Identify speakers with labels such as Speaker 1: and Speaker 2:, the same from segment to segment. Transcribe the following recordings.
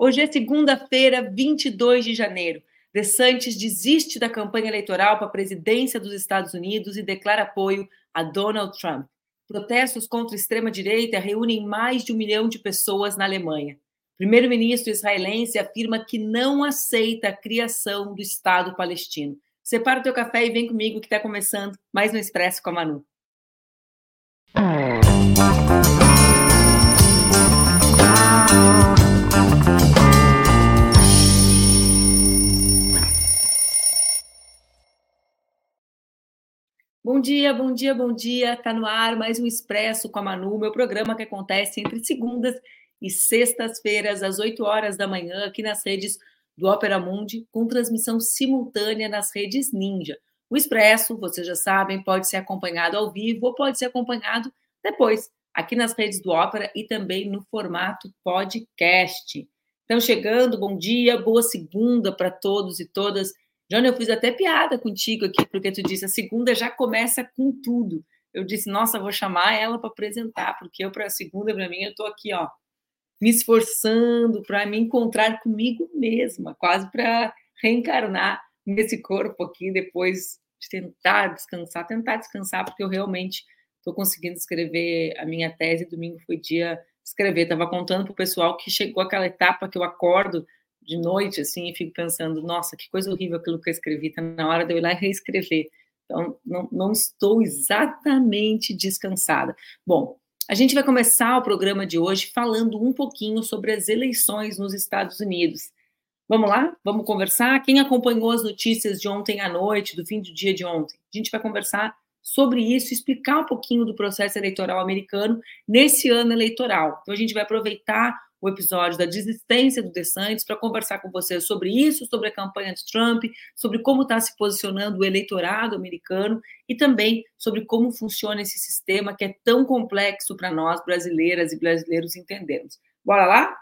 Speaker 1: Hoje é segunda-feira, 22 de janeiro. DeSantis desiste da campanha eleitoral para a presidência dos Estados Unidos e declara apoio a Donald Trump. Protestos contra a extrema-direita reúnem mais de um milhão de pessoas na Alemanha. Primeiro-ministro israelense afirma que não aceita a criação do Estado palestino. Separa o teu café e vem comigo que está começando mais um Expresso com a Manu. Bom dia, bom dia, bom dia. Tá no ar mais um Expresso com a Manu, meu programa que acontece entre segundas e sextas-feiras, às 8 horas da manhã, aqui nas redes do Opera Mundi, com transmissão simultânea nas redes Ninja. O Expresso, vocês já sabem, pode ser acompanhado ao vivo ou pode ser acompanhado depois, aqui nas redes do Ópera e também no formato podcast. Então, chegando, bom dia, boa segunda para todos e todas Johnny, eu fiz até piada contigo aqui, porque tu disse a segunda já começa com tudo. Eu disse, nossa, vou chamar ela para apresentar, porque eu, para a segunda, para mim, eu estou aqui, ó, me esforçando para me encontrar comigo mesma, quase para reencarnar nesse corpo aqui, depois de tentar descansar, tentar descansar, porque eu realmente estou conseguindo escrever a minha tese. Domingo foi dia escrever. Estava contando para o pessoal que chegou aquela etapa que eu acordo de noite, assim, e fico pensando, nossa, que coisa horrível aquilo que eu escrevi, tá na hora de eu ir lá e reescrever. Então, não, não estou exatamente descansada. Bom, a gente vai começar o programa de hoje falando um pouquinho sobre as eleições nos Estados Unidos. Vamos lá? Vamos conversar? Quem acompanhou as notícias de ontem à noite, do fim do dia de ontem? A gente vai conversar sobre isso, explicar um pouquinho do processo eleitoral americano nesse ano eleitoral. Então, a gente vai aproveitar o episódio da desistência do DeSantis para conversar com você sobre isso, sobre a campanha de Trump, sobre como está se posicionando o eleitorado americano e também sobre como funciona esse sistema que é tão complexo para nós brasileiras e brasileiros entendermos. Bora lá?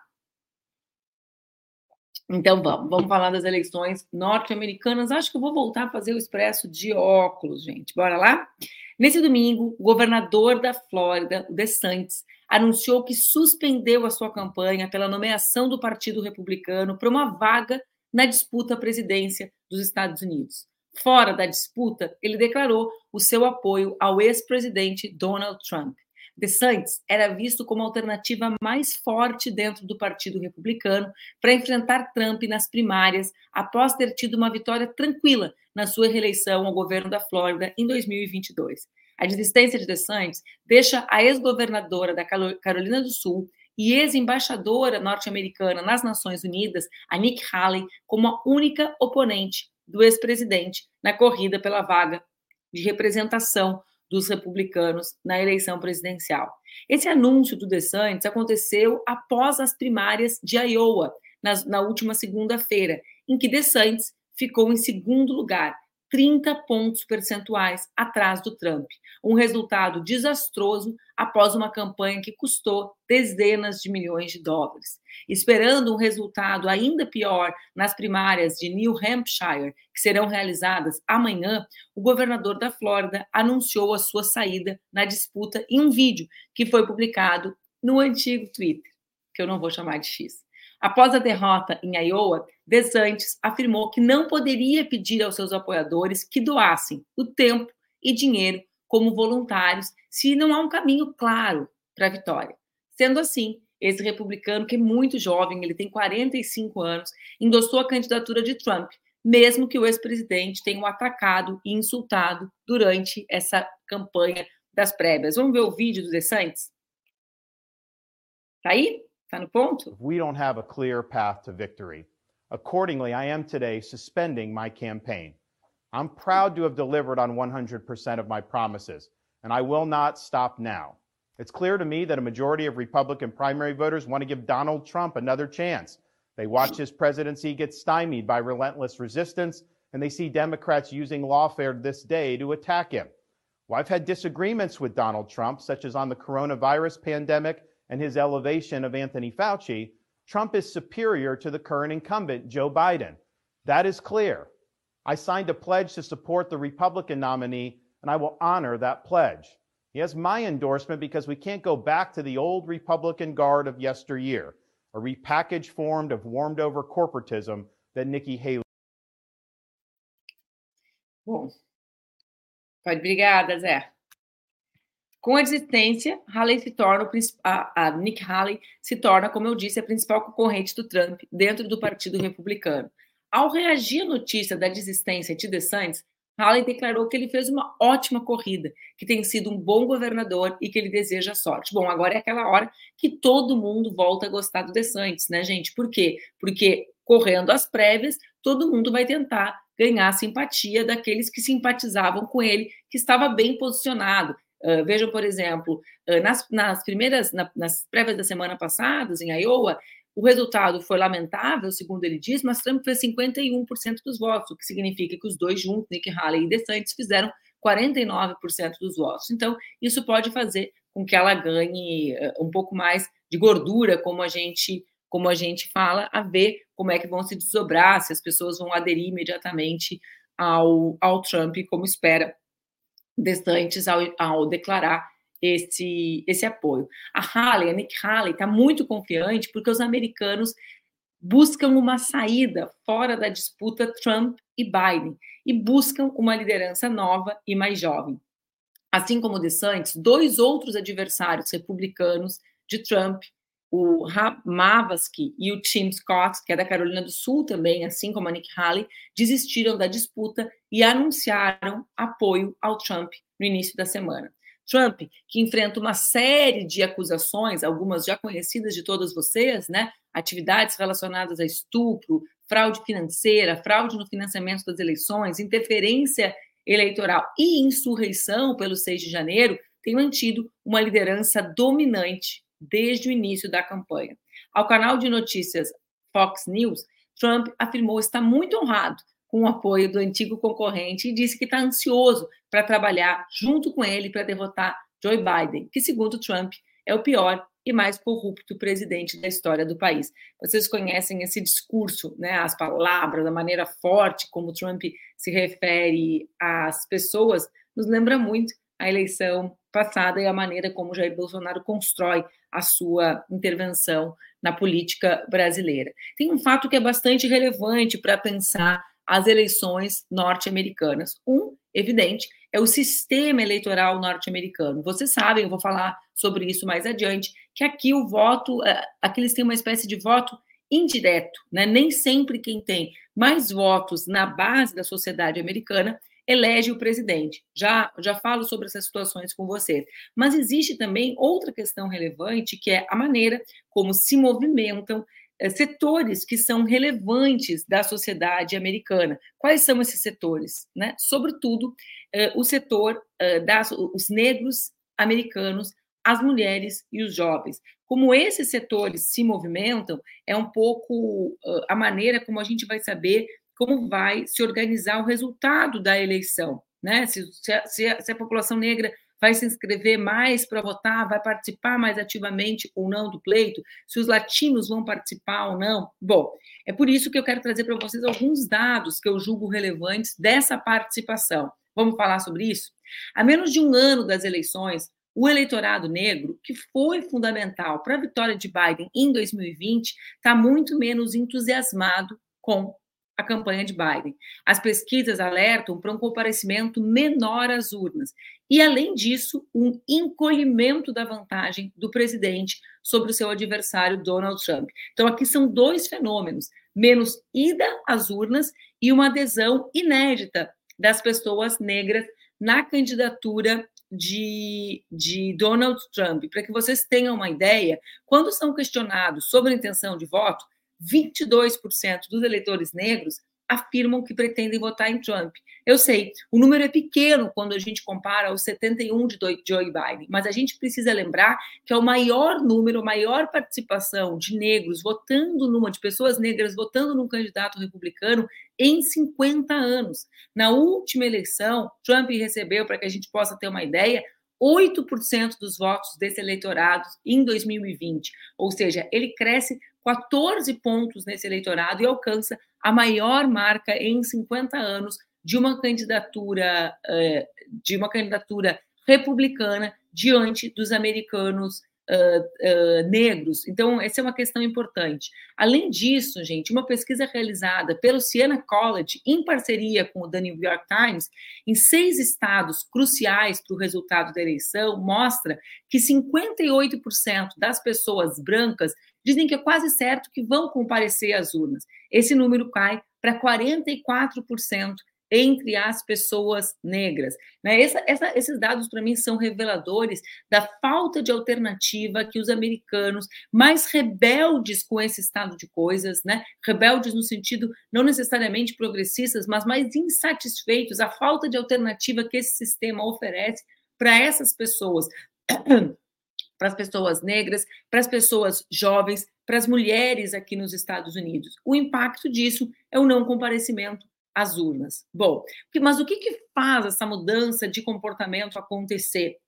Speaker 1: Então vamos, vamos falar das eleições norte-americanas. Acho que eu vou voltar a fazer o expresso de óculos, gente. Bora lá? Nesse domingo, o governador da Flórida, o DeSantis, anunciou que suspendeu a sua campanha pela nomeação do Partido Republicano para uma vaga na disputa à presidência dos Estados Unidos. Fora da disputa, ele declarou o seu apoio ao ex-presidente Donald Trump. DeSantis era visto como a alternativa mais forte dentro do Partido Republicano para enfrentar Trump nas primárias após ter tido uma vitória tranquila na sua reeleição ao governo da Flórida em 2022. A desistência de DeSantis deixa a ex-governadora da Carolina do Sul e ex-embaixadora norte-americana nas Nações Unidas, a Nick Haley, como a única oponente do ex-presidente na corrida pela vaga de representação dos republicanos na eleição presidencial. Esse anúncio do DeSantis aconteceu após as primárias de Iowa, na, na última segunda-feira, em que DeSantis ficou em segundo lugar 30 pontos percentuais atrás do Trump. Um resultado desastroso após uma campanha que custou dezenas de milhões de dólares. Esperando um resultado ainda pior nas primárias de New Hampshire, que serão realizadas amanhã, o governador da Flórida anunciou a sua saída na disputa em um vídeo que foi publicado no antigo Twitter, que eu não vou chamar de X. Após a derrota em Iowa, DeSantis afirmou que não poderia pedir aos seus apoiadores que doassem o tempo e dinheiro como voluntários se não há um caminho claro para a vitória. Sendo assim, esse republicano, que é muito jovem, ele tem 45 anos, endossou a candidatura de Trump, mesmo que o ex-presidente tenha o atacado e insultado durante essa campanha das prévias. Vamos ver o vídeo do DeSantis? Tá aí? Tá no ponto?
Speaker 2: We don't have a clear path to victory. Accordingly, I am today suspending my campaign. I'm proud to have delivered on 100% of my promises, and I will not stop now. It's clear to me that a majority of Republican primary voters want to give Donald Trump another chance. They watch his presidency get stymied by relentless resistance, and they see Democrats using lawfare this day to attack him. Well, I've had disagreements with Donald Trump, such as on the coronavirus pandemic and his elevation of Anthony Fauci, Trump is superior to the current incumbent, Joe Biden. That is clear. I signed a pledge to support the Republican nominee, and I will honor that pledge. He has my endorsement because we can't go back to the old Republican guard of yesteryear. a repackaged form of warmed over corporatism that Nikki Haley.
Speaker 1: Bom, pode, obrigada, Zé. Com a desistência, Haley se torna a, a Nick Haley se torna, como eu disse, a principal concorrente do Trump dentro do Partido Republicano. Ao reagir à notícia da desistência de DeSantis, Haley declarou que ele fez uma ótima corrida, que tem sido um bom governador e que ele deseja sorte. Bom, agora é aquela hora que todo mundo volta a gostar do DeSantis, né, gente? Por quê? Porque correndo as prévias, todo mundo vai tentar ganhar simpatia daqueles que simpatizavam com ele, que estava bem posicionado, Uh, vejam, por exemplo, uh, nas, nas, primeiras, na, nas prévias da semana passada, em Iowa, o resultado foi lamentável, segundo ele diz, mas Trump fez 51% dos votos, o que significa que os dois juntos, Nick Haley e DeSantis, fizeram 49% dos votos. Então, isso pode fazer com que ela ganhe uh, um pouco mais de gordura, como a gente como a gente fala, a ver como é que vão se desdobrar, se as pessoas vão aderir imediatamente ao, ao Trump, como espera DeSantis ao, ao declarar esse, esse apoio. A Haley, a Nick Haley, está muito confiante porque os americanos buscam uma saída fora da disputa Trump e Biden e buscam uma liderança nova e mais jovem. Assim como DeSantis, dois outros adversários republicanos de Trump o Mavasky e o Tim Scott, que é da Carolina do Sul também, assim como a Nick Haley, desistiram da disputa e anunciaram apoio ao Trump no início da semana. Trump, que enfrenta uma série de acusações, algumas já conhecidas de todos vocês, né? Atividades relacionadas a estupro, fraude financeira, fraude no financiamento das eleições, interferência eleitoral e insurreição pelo 6 de janeiro, tem mantido uma liderança dominante desde o início da campanha. Ao canal de notícias Fox News, Trump afirmou estar muito honrado com o apoio do antigo concorrente e disse que está ansioso para trabalhar junto com ele para derrotar Joe Biden, que, segundo Trump, é o pior e mais corrupto presidente da história do país. Vocês conhecem esse discurso, né, as palavras, a maneira forte como Trump se refere às pessoas, nos lembra muito a eleição passada e a maneira como Jair Bolsonaro constrói a sua intervenção na política brasileira. Tem um fato que é bastante relevante para pensar as eleições norte-americanas. Um, evidente, é o sistema eleitoral norte-americano. Vocês sabem, eu vou falar sobre isso mais adiante, que aqui o voto, é, aqui eles têm uma espécie de voto indireto, né? Nem sempre quem tem mais votos na base da sociedade americana elege o presidente. Já, já falo sobre essas situações com vocês. Mas existe também outra questão relevante, que é a maneira como se movimentam é, setores que são relevantes da sociedade americana. Quais são esses setores? Né? Sobretudo, é, o setor é, das os negros americanos, as mulheres e os jovens. Como esses setores se movimentam, é um pouco a maneira como a gente vai saber como vai se organizar o resultado da eleição, né? Se, se, a, se, a, a população negra vai se inscrever mais para votar, vai participar mais ativamente ou não do pleito, se os latinos vão participar ou não. Bom, é por isso que eu quero trazer para vocês alguns dados que eu julgo relevantes dessa participação. Vamos falar sobre isso? Há menos de um ano das eleições, o eleitorado negro, que foi fundamental para a vitória de Biden em 2020, está muito menos entusiasmado com a campanha de Biden. As pesquisas alertam para um comparecimento menor às urnas e, além disso, um encolhimento da vantagem do presidente sobre o seu adversário Donald Trump. Então, aqui são dois fenômenos: menos ida às urnas e uma adesão inédita das pessoas negras na candidatura de, de Donald Trump. Para que vocês tenham uma ideia, quando são questionados sobre a intenção de voto, 22% dos eleitores negros afirmam que pretendem votar em Trump. Eu sei, o número é pequeno quando a gente compara os 71 de Joe Biden, mas a gente precisa lembrar que é o maior número, a maior participação de negros votando numa, de pessoas negras votando num candidato republicano em 50 anos. Na última eleição, Trump recebeu, para que a gente possa ter uma ideia, 8% dos votos desse eleitorado em 2020, ou seja, ele cresce 14 pontos nesse eleitorado e alcança a maior marca em 50 anos de uma candidatura eh, de uma candidatura republicana diante dos americanos uh, uh, negros. Então, essa é uma questão importante. Além disso, gente, uma pesquisa realizada pelo Siena College, em parceria com o The New York Times, em seis estados cruciais para o resultado da eleição, mostra que 58% das pessoas brancas dizem que é quase certo que vão comparecer às urnas. Esse número cai para 44% entre as pessoas negras. Né? Essa, essa, esses dados, para mim, são reveladores da falta de alternativa que os americanos, mais rebeldes com esse estado de coisas, né? rebeldes no sentido não necessariamente progressistas, mas mais insatisfeitos, a falta de alternativa que esse sistema oferece para essas pessoas. Para as pessoas negras, para as pessoas jovens, para as mulheres aqui nos Estados Unidos. O impacto disso é o não comparecimento as urnas. Bom, mas o que, que faz essa mudança de comportamento acontecer?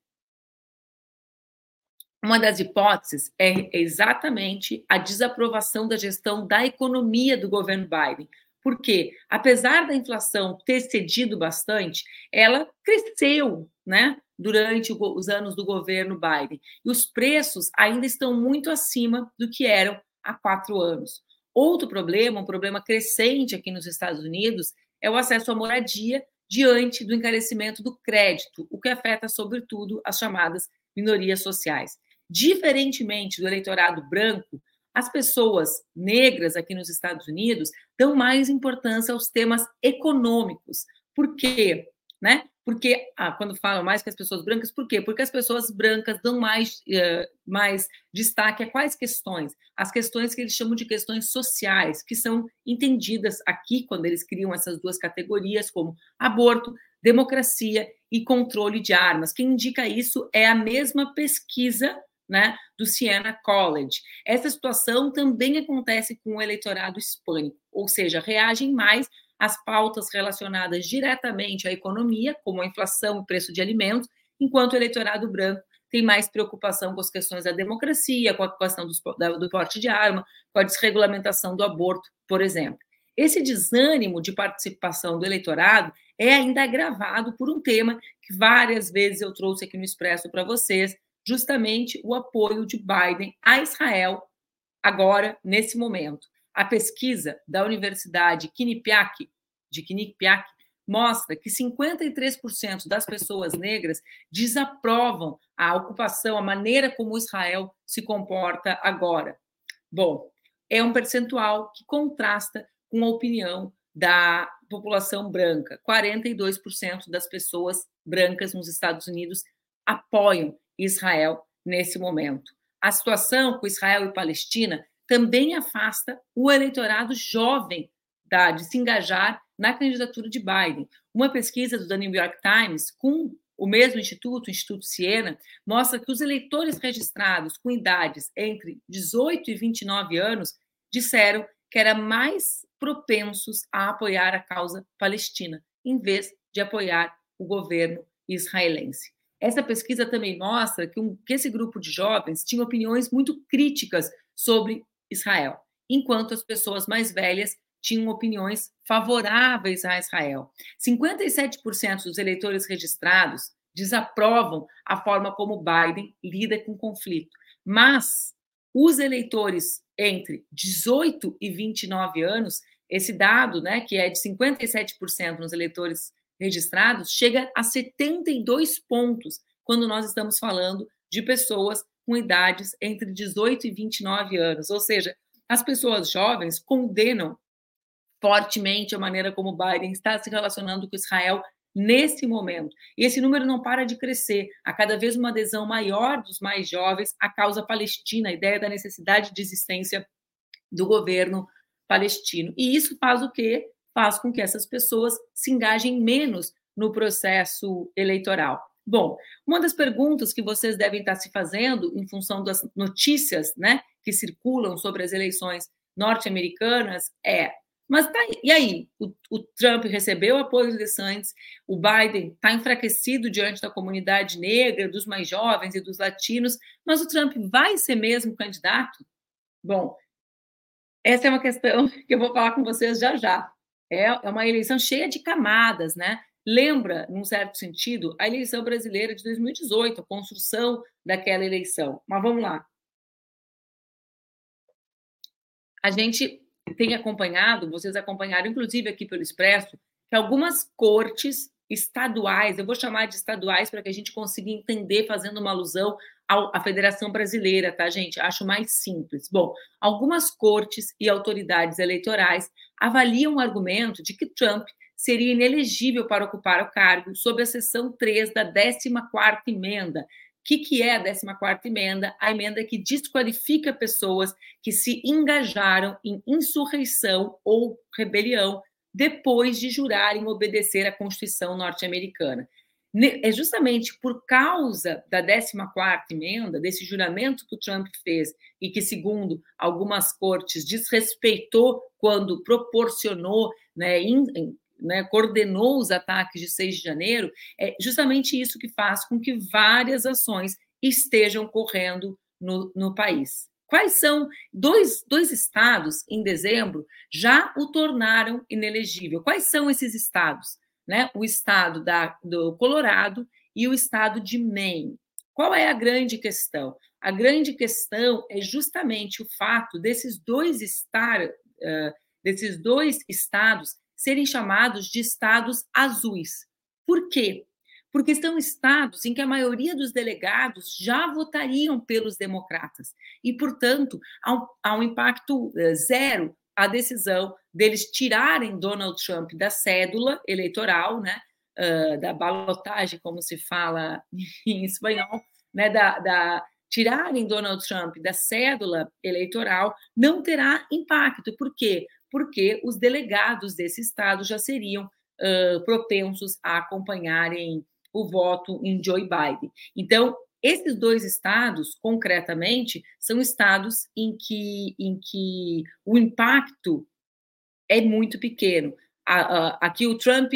Speaker 1: Uma das hipóteses é exatamente a desaprovação da gestão da economia do governo Biden. Porque, apesar da inflação ter cedido bastante, ela cresceu né, durante os anos do governo Biden. E os preços ainda estão muito acima do que eram há quatro anos. Outro problema, um problema crescente aqui nos Estados Unidos, é o acesso à moradia diante do encarecimento do crédito, o que afeta, sobretudo, as chamadas minorias sociais. Diferentemente do eleitorado branco, as pessoas negras aqui nos Estados Unidos dão mais importância aos temas econômicos. Por quê? Né? Porque, ah, quando falam mais que as pessoas brancas, por quê? Porque as pessoas brancas dão mais, uh, mais destaque a quais questões? As questões que eles chamam de questões sociais, que são entendidas aqui, quando eles criam essas duas categorias, como aborto, democracia e controle de armas. Quem indica isso é a mesma pesquisa né, do Siena College. Essa situação também acontece com o eleitorado hispânico, ou seja, reagem mais as pautas relacionadas diretamente à economia, como a inflação e preço de alimentos, enquanto o eleitorado branco tem mais preocupação com as questões da democracia, com a questão do, do porte de arma, com a desregulamentação do aborto, por exemplo. Esse desânimo de participação do eleitorado é ainda agravado por um tema que várias vezes eu trouxe aqui no Expresso para vocês, justamente o apoio de Biden a Israel agora, nesse momento. A pesquisa da Universidade Quinnipiac, de Quinnipiac mostra que 53% das pessoas negras desaprovam a ocupação, a maneira como Israel se comporta agora. Bom, é um percentual que contrasta com a opinião da população branca. 42% das pessoas brancas nos Estados Unidos apoiam Israel nesse momento. A situação com Israel e Palestina também afasta o eleitorado jovem da, de se engajar na candidatura de Biden. Uma pesquisa do The New York Times, com o mesmo instituto, o Instituto Siena, mostra que os eleitores registrados com idades entre 18 e 29 anos disseram que eram mais propensos a apoiar a causa palestina, em vez de apoiar o governo israelense. Essa pesquisa também mostra que, um, que esse grupo de jovens tinha opiniões muito críticas sobre Israel, enquanto as pessoas mais velhas tinham opiniões favoráveis a Israel. 57% dos eleitores registrados desaprovam a forma como Biden lida com o conflito, mas os eleitores entre 18 e 29 anos, esse dado, né, que é de 57% nos eleitores registrados, chega a 72 pontos quando nós estamos falando de pessoas com idades entre 18 e 29 anos. Ou seja, as pessoas jovens condenam fortemente a maneira como Biden está se relacionando com Israel nesse momento. E esse número não para de crescer. Há cada vez uma adesão maior dos mais jovens à causa palestina, a ideia da necessidade de existência do governo palestino. E isso faz o quê? Faz com que essas pessoas se engajem menos no processo eleitoral. Bom, uma das perguntas que vocês devem estar se fazendo em função das notícias né, que circulam sobre as eleições norte-americanas é: mas tá, e aí? O, o Trump recebeu apoio dos DeSantis, o Biden está enfraquecido diante da comunidade negra, dos mais jovens e dos latinos, mas o Trump vai ser mesmo candidato? Bom, essa é uma questão que eu vou falar com vocês já já. É, é uma eleição cheia de camadas, né? lembra, num certo sentido, a eleição brasileira de 2018, a construção daquela eleição. Mas vamos lá. A gente tem acompanhado, vocês acompanharam, inclusive aqui pelo Expresso, que algumas cortes estaduais, eu vou chamar de estaduais para que a gente consiga entender, fazendo uma alusão à Federação Brasileira, tá, gente? Acho mais simples. Bom, algumas cortes e autoridades eleitorais avaliam o argumento de que Trump seria inelegível para ocupar o cargo sob a seção 3 da 14ª emenda. O que, que é a 14ª emenda? A emenda que desqualifica pessoas que se engajaram em insurreição ou rebelião depois de jurarem obedecer à Constituição norte-americana. É justamente por causa da 14ª emenda, desse juramento que o Trump fez e que, segundo algumas cortes, desrespeitou quando proporcionou, né, in, né, coordenou os ataques de 6 de janeiro, é justamente isso que faz com que várias ações estejam correndo no, no país. Quais são dois, dois estados em dezembro já o tornaram inelegível? Quais são esses estados? Né? O estado da, do Colorado e o estado de Maine. Qual é a grande questão? A grande questão é justamente o fato desses dois estar, uh, desses dois estados serem chamados de estados azuis. Por quê? porque são estados em que a maioria dos delegados já votariam pelos democratas. E, portanto, há um, há um impacto zero a decisão deles tirarem Donald Trump da cédula eleitoral, né, uh, da balotagem, como se fala em espanhol, né, da, da tirarem Donald Trump da cédula eleitoral, não terá impacto. Por quê? Porque os delegados desse estado já seriam uh, propensos a acompanharem o voto em Joe Biden. Então, esses dois estados, concretamente, são estados em que, em que o impacto é muito pequeno. Aqui o Trump,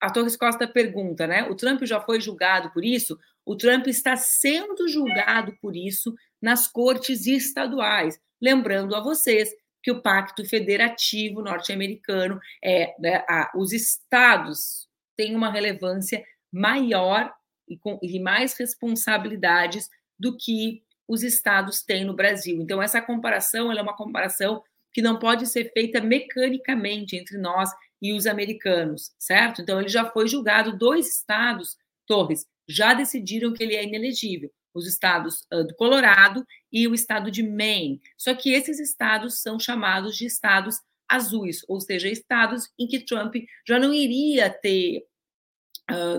Speaker 1: a Torres Costa pergunta, né? O Trump já foi julgado por isso? O Trump está sendo julgado por isso nas cortes estaduais. Lembrando a vocês que o Pacto Federativo norte-americano é né, a, os estados têm uma relevância maior e, com, e mais responsabilidades do que os estados têm no Brasil. Então, essa comparação é uma comparação que não pode ser feita mecanicamente entre nós e os americanos, certo? Então, ele já foi julgado, dois estados, Torres, já decidiram que ele é inelegível, os estados uh, do Colorado e o estado de Maine. Só que esses estados são chamados de estados azuis, ou seja, estados em que Trump já não iria ter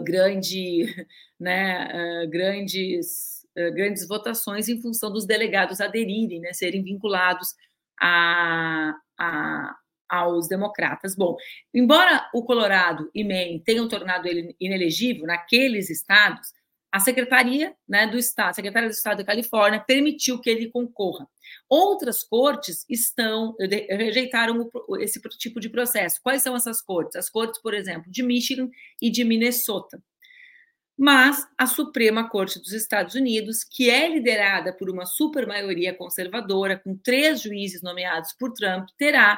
Speaker 1: grande, né, uh, grandes, uh, grandes votações em função dos delegados aderirem, né, serem vinculados a, a, aos democratas. Bom, embora o Colorado e Maine tenham tornado ele inelegível naqueles estados, a Secretaria né, do Estado, a Secretaria do Estado da Califórnia, permitiu que ele concorra. Outras cortes estão rejeitaram esse tipo de processo. Quais são essas cortes? As cortes, por exemplo, de Michigan e de Minnesota. Mas a Suprema Corte dos Estados Unidos, que é liderada por uma supermaioria conservadora, com três juízes nomeados por Trump, terá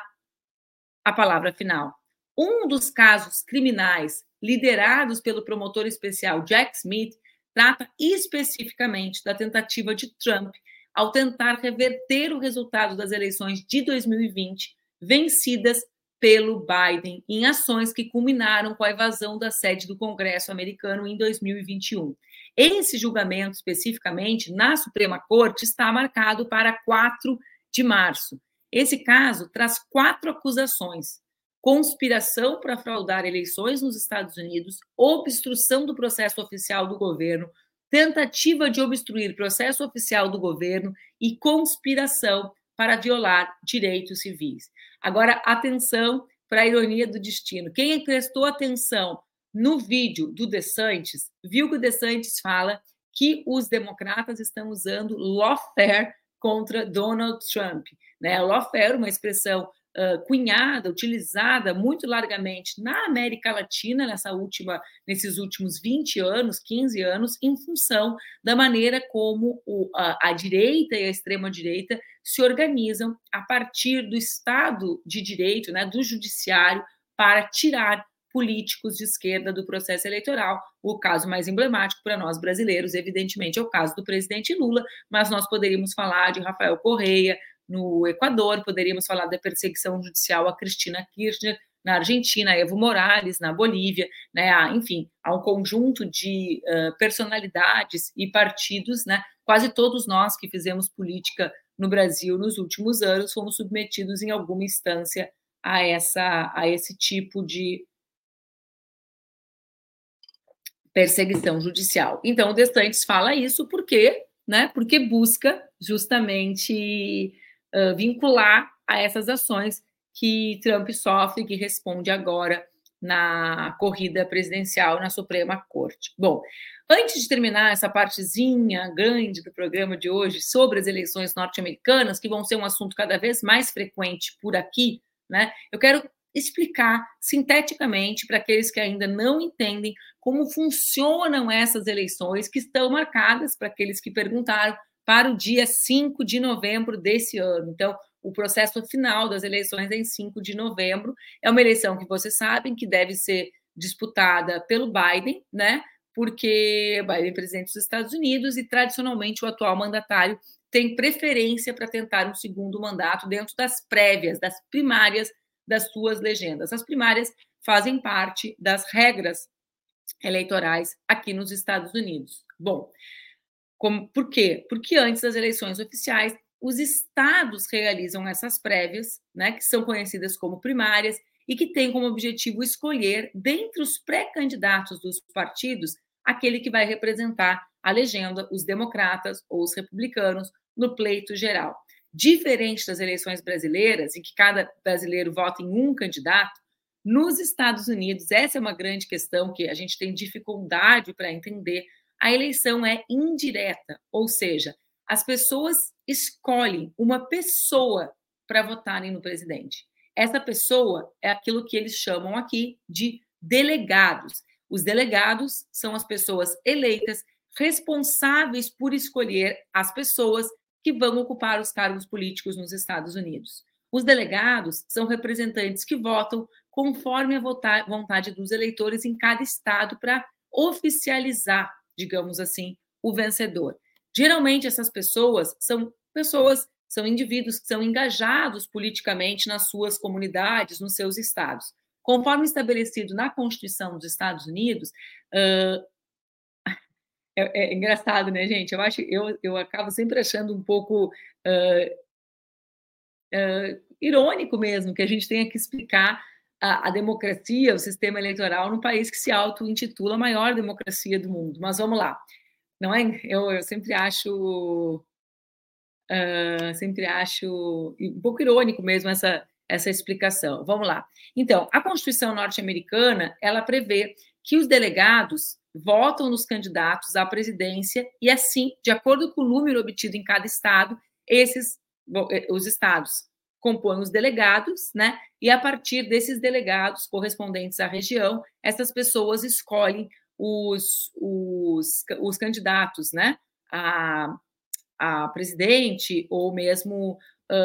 Speaker 1: a palavra final. Um dos casos criminais liderados pelo promotor especial Jack Smith trata especificamente da tentativa de Trump ao tentar reverter o resultado das eleições de 2020, vencidas pelo Biden, em ações que culminaram com a evasão da sede do Congresso americano em 2021. Esse julgamento, especificamente, na Suprema Corte, está marcado para 4 de março. Esse caso traz quatro acusações conspiração para fraudar eleições nos Estados Unidos, obstrução do processo oficial do governo, tentativa de obstruir processo oficial do governo e conspiração para violar direitos civis. Agora, atenção para a ironia do destino. Quem prestou atenção no vídeo do DeSantis viu que o DeSantis fala que os democratas estão usando lawfare contra Donald Trump. Né? Lawfare, uma expressão cunhada, utilizada muito largamente na América Latina nessa última, nesses últimos 20 anos, 15 anos, em função da maneira como o, a, a direita e a extrema-direita se organizam a partir do Estado de Direito, né, do Judiciário, para tirar políticos de esquerda do processo eleitoral. O caso mais emblemático para nós brasileiros, evidentemente, é o caso do presidente Lula, mas nós poderíamos falar de Rafael Correia no Equador, poderíamos falar da perseguição judicial a Cristina Kirchner na Argentina, a Evo Morales na Bolívia, né? enfim, há um conjunto de uh, personalidades e partidos, né? Quase todos nós que fizemos política no Brasil nos últimos anos fomos submetidos em alguma instância a essa a esse tipo de perseguição judicial. Então, o Destantes fala isso porque, né, porque busca justamente uh, vincular a essas ações que Trump sofre, que responde agora na corrida presidencial na Suprema Corte. Bom, antes de terminar essa partezinha grande do programa de hoje sobre as eleições norte-americanas, que vão ser um assunto cada vez mais frequente por aqui, né? Eu quero explicar sinteticamente para aqueles que ainda não entendem como funcionam essas eleições que estão marcadas para aqueles que perguntaram para o dia 5 de novembro desse ano. Então, o processo final das eleições é em 5 de novembro. É uma eleição que vocês sabem que deve ser disputada pelo Biden, né? Porque Biden é presidente dos Estados Unidos e tradicionalmente o atual mandatário tem preferência para tentar um segundo mandato dentro das prévias, das primárias das suas legendas. As primárias fazem parte das regras eleitorais aqui nos Estados Unidos. Bom, como, por quê? Porque antes das eleições oficiais, os estados realizam essas prévias, né, que são conhecidas como primárias, e que têm como objetivo escolher, dentre os pré-candidatos dos partidos, aquele que vai representar a legenda, os democratas ou os republicanos, no pleito geral. Diferente das eleições brasileiras, em que cada brasileiro vota em um candidato, nos Estados Unidos, essa é uma grande questão que a gente tem dificuldade para entender. A eleição é indireta, ou seja, as pessoas escolhem uma pessoa para votarem no presidente. Essa pessoa é aquilo que eles chamam aqui de delegados. Os delegados são as pessoas eleitas responsáveis por escolher as pessoas que vão ocupar os cargos políticos nos Estados Unidos. Os delegados são representantes que votam conforme a vontade dos eleitores em cada estado para oficializar, digamos assim, o vencedor. Geralmente, essas pessoas são pessoas, são indivíduos que são engajados politicamente nas suas comunidades, nos seus estados. Conforme estabelecido na Constituição dos Estados Unidos, uh, é, é, engraçado, né, gente? Eu acho, eu, eu acabo sempre achando um pouco uh, uh, irônico mesmo que a gente tenha que explicar a, a, democracia, o sistema eleitoral num país que se auto-intitula a maior democracia do mundo. Mas vamos lá, não é? Eu, eu sempre acho, uh, sempre acho um pouco irônico mesmo essa essa explicação. Vamos lá. Então, a Constituição norte-americana ela prevê que os delegados votam nos candidatos à presidência e, assim, de acordo com o número obtido em cada estado, esses eh, os estados compõem os delegados, né? E a partir desses delegados correspondentes à região, essas pessoas escolhem os, os, os candidatos, né? A, a presidente ou mesmo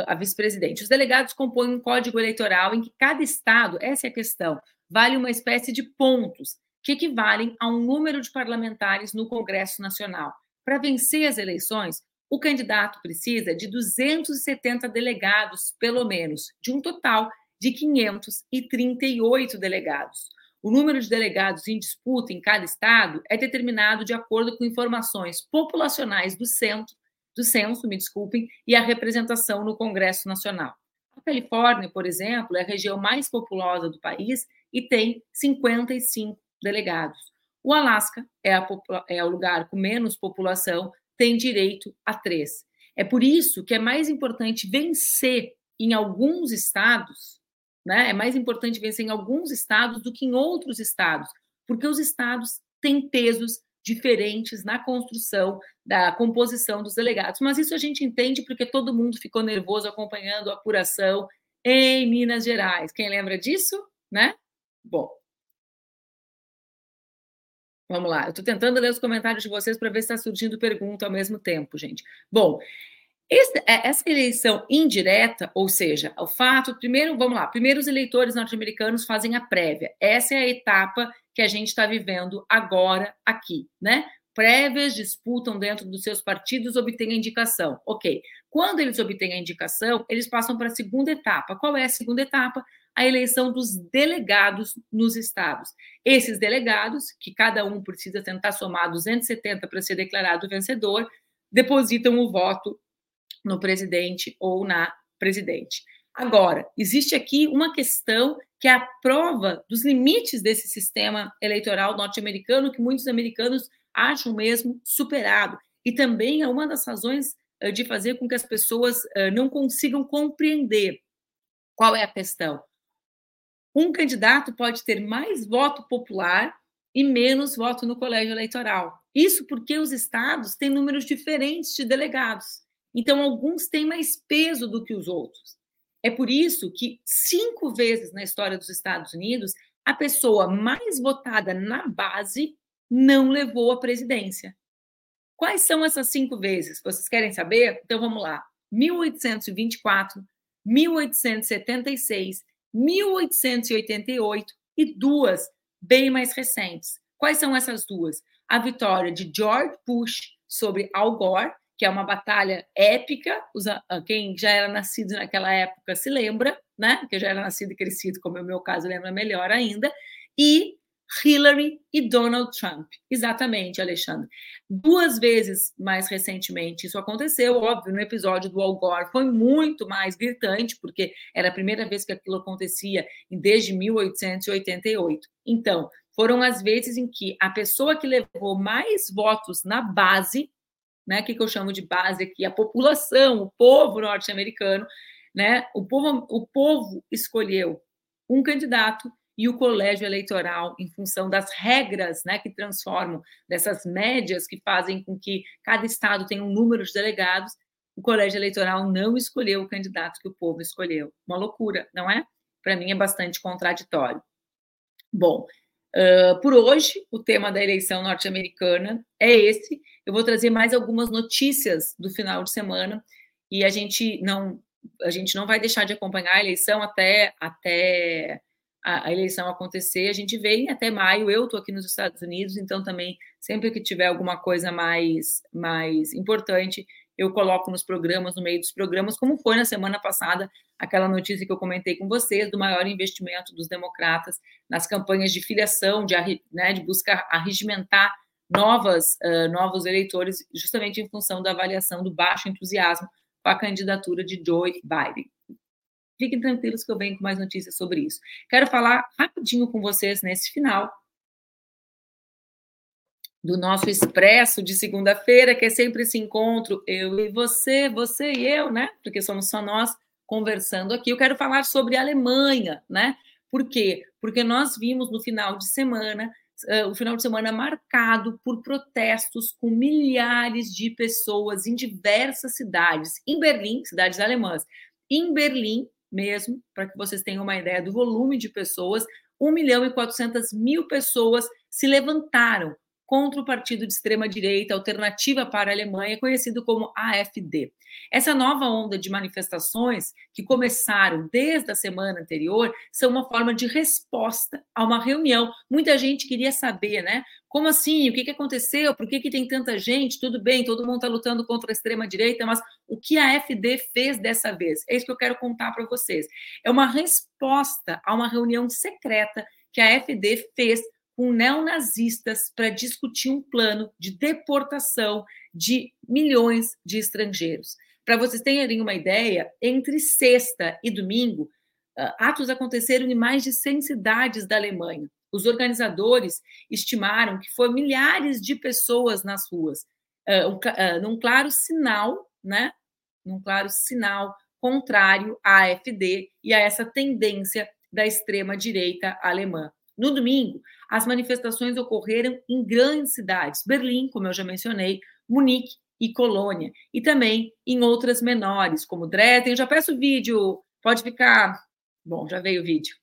Speaker 1: a vice-presidente. Os delegados compõem um código eleitoral em que cada estado, essa é a questão, vale uma espécie de pontos que equivalem a um número de parlamentares no Congresso Nacional. Para vencer as eleições, o candidato precisa de 270 delegados, pelo menos, de um total de 538 delegados. O número de delegados em disputa em cada estado é determinado de acordo com informações populacionais do centro, do censo, me desculpem, e a representação no Congresso Nacional. A Califórnia, por exemplo, é a região mais populosa do país e tem 55 delegados. O Alasca é, é o lugar com menos população, tem direito a três. É por isso que é mais importante vencer em alguns estados, né? É mais importante vencer em alguns estados do que em outros estados, porque os estados têm pesos diferentes na construção da composição dos delegados. Mas isso a gente entende porque todo mundo ficou nervoso acompanhando a apuração em Minas Gerais. Quem lembra disso, né? Bom, Vamos lá, eu estou tentando ler os comentários de vocês para ver se está surgindo pergunta ao mesmo tempo, gente. Bom, Esse, é, essa eleição indireta, ou seja, o fato, primeiro, vamos lá, primeiro os eleitores norte-americanos fazem a prévia. Essa é a etapa que a gente está vivendo agora aqui, né? Prévias disputam dentro dos seus partidos, obtêm a indicação. Ok. Quando eles obtêm a indicação, eles passam para a segunda etapa. Qual é a segunda etapa? A eleição dos delegados nos estados. Esses delegados, que cada um precisa tentar somar 270 para ser declarado vencedor, depositam o voto no presidente ou na presidente. Agora, existe aqui uma questão que é a prova dos limites desse sistema eleitoral norte-americano, que muitos americanos acham mesmo superado. E também é uma das razões eh, de fazer com que as pessoas eh, não consigam compreender qual é a questão. Um candidato pode ter mais voto popular e menos voto no colégio eleitoral. Isso porque os estados têm números diferentes de delegados. Então, alguns têm mais peso do que os outros. É por isso que, cinco vezes na história dos Estados Unidos, a pessoa mais votada na base não levou a presidência. Quais são essas cinco vezes? Vocês querem saber? Então vamos lá: 1824, 1876, 1888 e duas bem mais recentes. Quais são essas duas? A vitória de George Bush sobre Al Gore que é uma batalha épica. Quem já era nascido naquela época se lembra, né? Que já era nascido e crescido, como é o meu caso, lembra melhor ainda. E Hillary e Donald Trump. Exatamente, Alexandre. Duas vezes mais recentemente isso aconteceu, óbvio, no episódio do Al Gore foi muito mais gritante, porque era a primeira vez que aquilo acontecia desde 1888. Então, foram as vezes em que a pessoa que levou mais votos na base né? Que eu chamo de base aqui? A população, o povo norte-americano, né? O povo, o povo escolheu um candidato e o colégio eleitoral, em função das regras né, que transformam, dessas médias que fazem com que cada estado tenha um número de delegados, o colégio eleitoral não escolheu o candidato que o povo escolheu. Uma loucura, não é? Para mim é bastante contraditório. Bom, uh, por hoje, o tema da eleição norte-americana é esse. Eu vou trazer mais algumas notícias do final de semana e a gente não a gente não vai deixar de acompanhar a eleição até até a, a eleição acontecer. A gente vem até maio. Eu estou aqui nos Estados Unidos, então também sempre que tiver alguma coisa mais mais importante eu coloco nos programas, no meio dos programas, como foi na semana passada aquela notícia que eu comentei com vocês do maior investimento dos democratas nas campanhas de filiação, de, né, de buscar arregimentar novas, uh, novos eleitores, justamente em função da avaliação do baixo entusiasmo com a candidatura de Joe Biden. Fiquem tranquilos que eu venho com mais notícias sobre isso. Quero falar rapidinho com vocês nesse final do nosso expresso de segunda-feira, que é sempre esse encontro, eu e você, você e eu, né? Porque somos só nós conversando aqui. Eu quero falar sobre a Alemanha, né? Por quê? Porque nós vimos no final de semana uh, o final de semana marcado por protestos com milhares de pessoas em diversas cidades, em Berlim, cidades alemãs, em Berlim mesmo, para que vocês tenham uma ideia do volume de pessoas, 1 milhão e 400 mil pessoas se levantaram contra o partido de extrema-direita Alternativa para a Alemanha, conhecido como AFD. Essa nova onda de manifestações, que começaram desde a semana anterior, são uma forma de resposta a uma reunião. Muita gente queria saber, né? Como assim? O que, que aconteceu? Por que, que tem tanta gente? Tudo bem, todo mundo está lutando contra a extrema-direita, mas o que a AFD fez dessa vez? É isso que eu quero contar para vocês. É uma resposta a uma reunião secreta que a AFD fez com neonazistas para discutir um plano de deportação de milhões de estrangeiros. Para vocês terem uma ideia, entre sexta e domingo, ah, atos aconteceram em mais de 100 cidades da Alemanha. Os organizadores estimaram que foram milhares de pessoas nas ruas, ah, num claro sinal, né? Num claro sinal contrário à AfD e a essa tendência da extrema direita alemã. No domingo, as manifestações ocorreram em grandes cidades, Berlim, como eu já mencionei, Munique e Colônia, e também em outras menores, como Dresden. Eu já peço o vídeo, pode ficar. Bom, já veio o vídeo.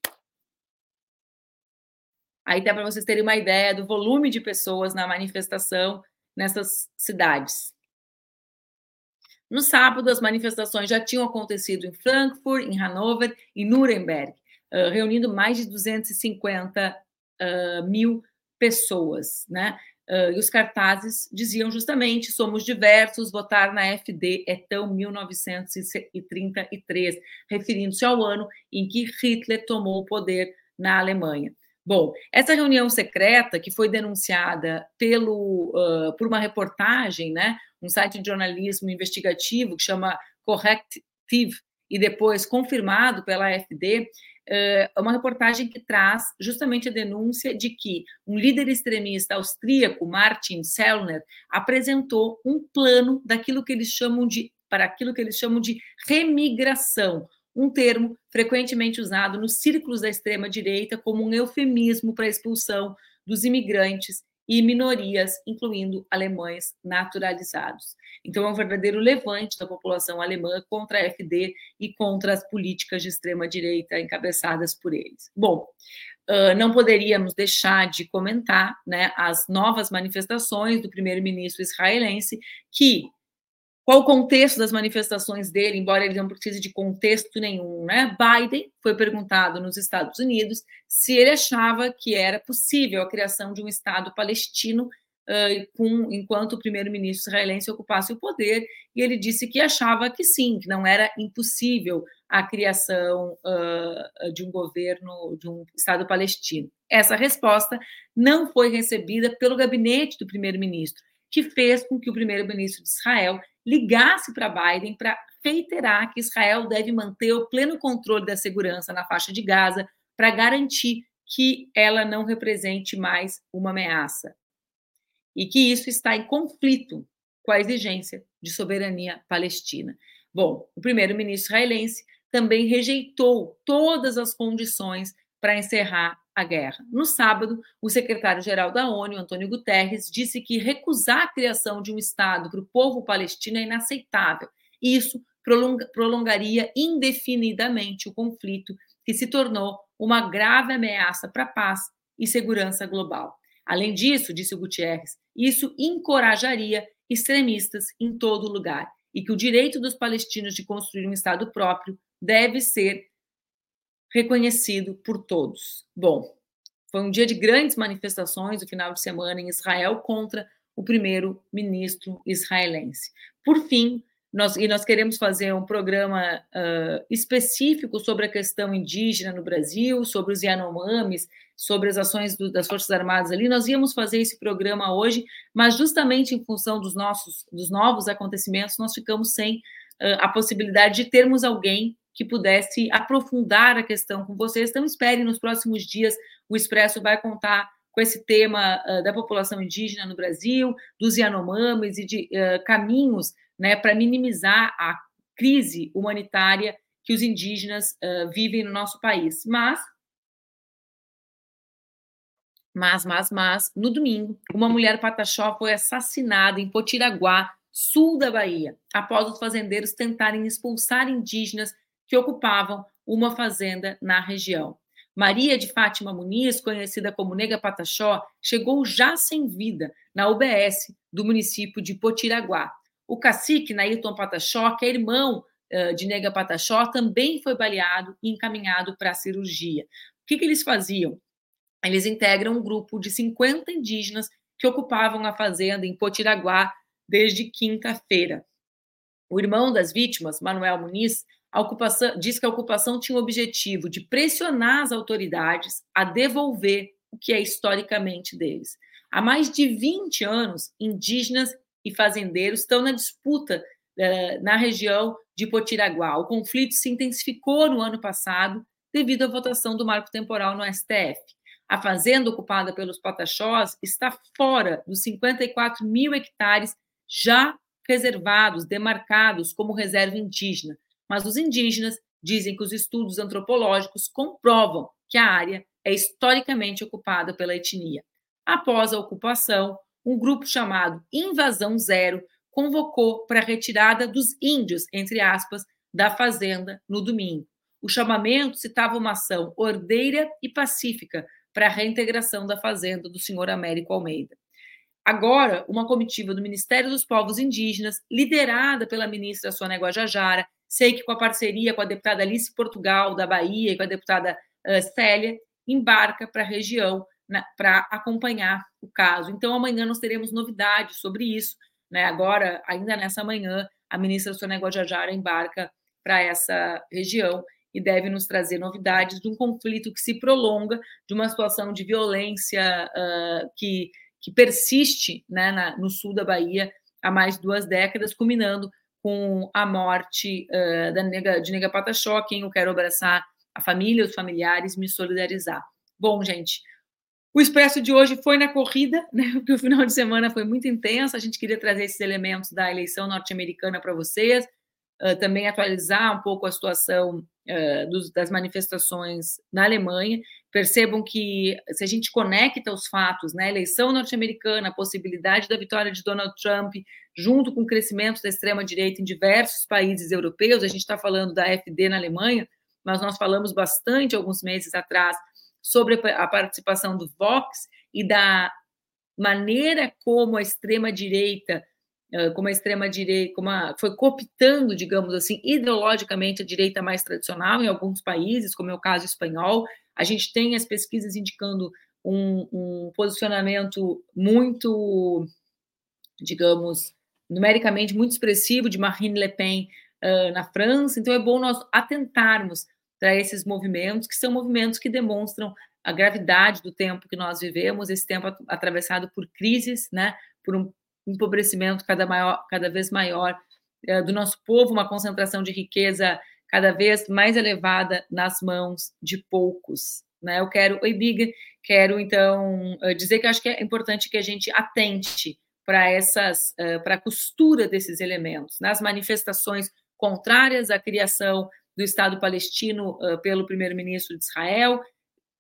Speaker 1: Aí dá para vocês terem uma ideia do volume de pessoas na manifestação nessas cidades. No sábado, as manifestações já tinham acontecido em Frankfurt, em Hanover e Nuremberg, uh, reunindo mais de 250 uh, mil pessoas, né? Uh, e os cartazes diziam justamente: somos diversos, votar na FD é tão 1933, referindo-se ao ano em que Hitler tomou o poder na Alemanha. Bom, essa reunião secreta que foi denunciada pelo, uh, por uma reportagem, né, um site de jornalismo investigativo que chama Corrective, e depois confirmado pela AfD, é uma reportagem que traz justamente a denúncia de que um líder extremista austríaco, Martin Sellner, apresentou um plano daquilo que eles chamam de para aquilo que eles chamam de remigração, um termo frequentemente usado nos círculos da extrema direita como um eufemismo para a expulsão dos imigrantes e minorias, incluindo alemães naturalizados. Então, é um verdadeiro levante da população alemã contra a FD e contra as políticas de extrema-direita encabeçadas por eles. Bom, não poderíamos deixar de comentar né, as novas manifestações do primeiro-ministro israelense, que qual o contexto das manifestações dele, embora ele não precise de contexto nenhum, né? Biden foi perguntado nos Estados Unidos se ele achava que era possível a criação de um Estado palestino uh, com, enquanto o primeiro-ministro israelense ocupasse o poder, e ele disse que achava que sim, que não era impossível a criação uh, de um governo, de um Estado palestino. Essa resposta não foi recebida pelo gabinete do primeiro-ministro, que fez com que o primeiro-ministro de Israel ligasse para Biden para reiterar que Israel deve manter o pleno controle da segurança na faixa de Gaza para garantir que ela não represente mais uma ameaça e que isso está em conflito com a exigência de soberania palestina. Bom, o primeiro-ministro israelense também rejeitou todas as condições para encerrar a guerra. No sábado, o secretário-geral da ONU, Antônio Guterres, disse que recusar a criação de um Estado para o povo palestino é inaceitável. Isso prolongaria indefinidamente o conflito, que se tornou uma grave ameaça para a paz e segurança global. Além disso, disse o Gutierrez, isso encorajaria extremistas em todo lugar e que o direito dos palestinos de construir um Estado próprio deve ser reconhecido por todos. Bom, foi um dia de grandes manifestações no final de semana em Israel contra o primeiro-ministro israelense. Por fim, nós, e nós queremos fazer um programa uh, específico sobre a questão indígena no Brasil, sobre os Yanomamis, sobre as ações do, das Forças Armadas ali. Nós íamos fazer esse programa hoje, mas justamente em função dos nossos dos novos acontecimentos, nós ficamos sem uh, a possibilidade de termos alguém que pudesse aprofundar a questão com vocês. Então, espere nos próximos dias, o Expresso vai contar com esse tema uh, da população indígena no Brasil, dos Yanomamis e de uh, caminhos né, para minimizar a crise humanitária que os indígenas uh, vivem no nosso país. Mas, mas, mas, mas, no domingo, uma mulher pataxó foi assassinada em Potiraguá, sul da Bahia, após os fazendeiros tentarem expulsar indígenas que ocupavam uma fazenda na região. Maria de Fátima Muniz, conhecida como Nega Pataxó, chegou já sem vida na UBS do município de Potiraguá. O cacique Nailton Pataxó, que é irmão uh, de Nega Pataxó, também foi baleado e encaminhado para a cirurgia. O que, que eles faziam? Eles integram um grupo de 50 indígenas que ocupavam a fazenda em Potiraguá desde quinta-feira. O irmão das vítimas, Manuel Muniz, a ocupação, diz que a ocupação tinha o objetivo de pressionar as autoridades a devolver o que é historicamente deles. Há mais de 20 anos, indígenas e fazendeiros estão na disputa uh, na região de Potiraguá. O conflito se intensificou no ano passado devido à votação do marco temporal no STF. A fazenda ocupada pelos Pataxós está fora dos 54 mil hectares já reservados, demarcados como reserva indígena, mas os indígenas dizem que os estudos antropológicos comprovam que a área é historicamente ocupada pela etnia. Após a ocupação, um grupo chamado Invasão Zero convocou para a retirada dos índios, entre aspas, da fazenda no domingo. O chamamento citava uma ação ordeira e pacífica para a reintegração da fazenda do senhor Américo Almeida. Agora, uma comitiva do Ministério dos Povos Indígenas, liderada pela ministra Sônia Guajajara, sei que com a parceria com a deputada Alice Portugal, da Bahia, e com a deputada uh, Célia, embarca para a região para acompanhar o caso. Então, amanhã nós teremos novidades sobre isso. Né? Agora, ainda nessa manhã, a ministra Sônia Guajajara embarca para essa região e deve nos trazer novidades de um conflito que se prolonga, de uma situação de violência uh, que, que persiste né, na, no sul da Bahia há mais de duas décadas, culminando com a morte uh, da nega, de Nega Pataxó, quem eu quero abraçar a família, os familiares, me solidarizar. Bom, gente, o Expresso de hoje foi na corrida, né? Porque o final de semana foi muito intenso. A gente queria trazer esses elementos da eleição norte-americana para vocês, uh, também atualizar um pouco a situação uh, dos, das manifestações na Alemanha. Percebam que se a gente conecta os fatos, né? Eleição norte-americana, a possibilidade da vitória de Donald Trump, junto com o crescimento da extrema-direita em diversos países europeus, a gente está falando da FD na Alemanha, mas nós falamos bastante alguns meses atrás sobre a participação do Vox e da maneira como a extrema direita como a extrema direita como a, foi cooptando, digamos assim, ideologicamente a direita mais tradicional em alguns países, como é o caso espanhol. A gente tem as pesquisas indicando um, um posicionamento muito, digamos, numericamente muito expressivo de Marine Le Pen uh, na França. Então é bom nós atentarmos para esses movimentos, que são movimentos que demonstram a gravidade do tempo que nós vivemos, esse tempo atravessado por crises, né, por um empobrecimento cada, maior, cada vez maior é, do nosso povo, uma concentração de riqueza cada vez mais elevada nas mãos de poucos. Né? Eu quero, oi, Big, quero então dizer que acho que é importante que a gente atente para essas, para a costura desses elementos, nas manifestações contrárias à criação do Estado palestino uh, pelo primeiro-ministro de Israel.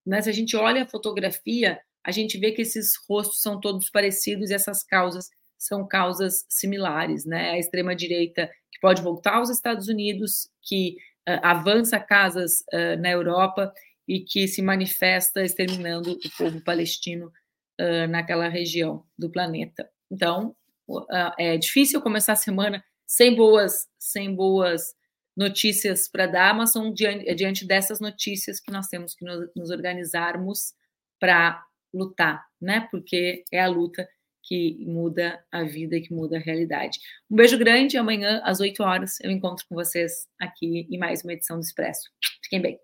Speaker 1: Né? Se a gente olha a fotografia, a gente vê que esses rostos são todos parecidos e essas causas são causas similares. Né? A extrema-direita que pode voltar aos Estados Unidos, que uh, avança casas uh, na Europa e que se manifesta exterminando o povo palestino naquela região do planeta. Então, é difícil começar a semana sem boas, sem boas notícias para dar, mas são diante, é diante, dessas notícias que nós temos que nos, nos organizarmos para lutar, né? Porque é a luta que muda a vida, que muda a realidade. Um beijo grande, amanhã às 8 horas eu encontro com vocês aqui em mais uma edição do Expresso. Fiquem bem.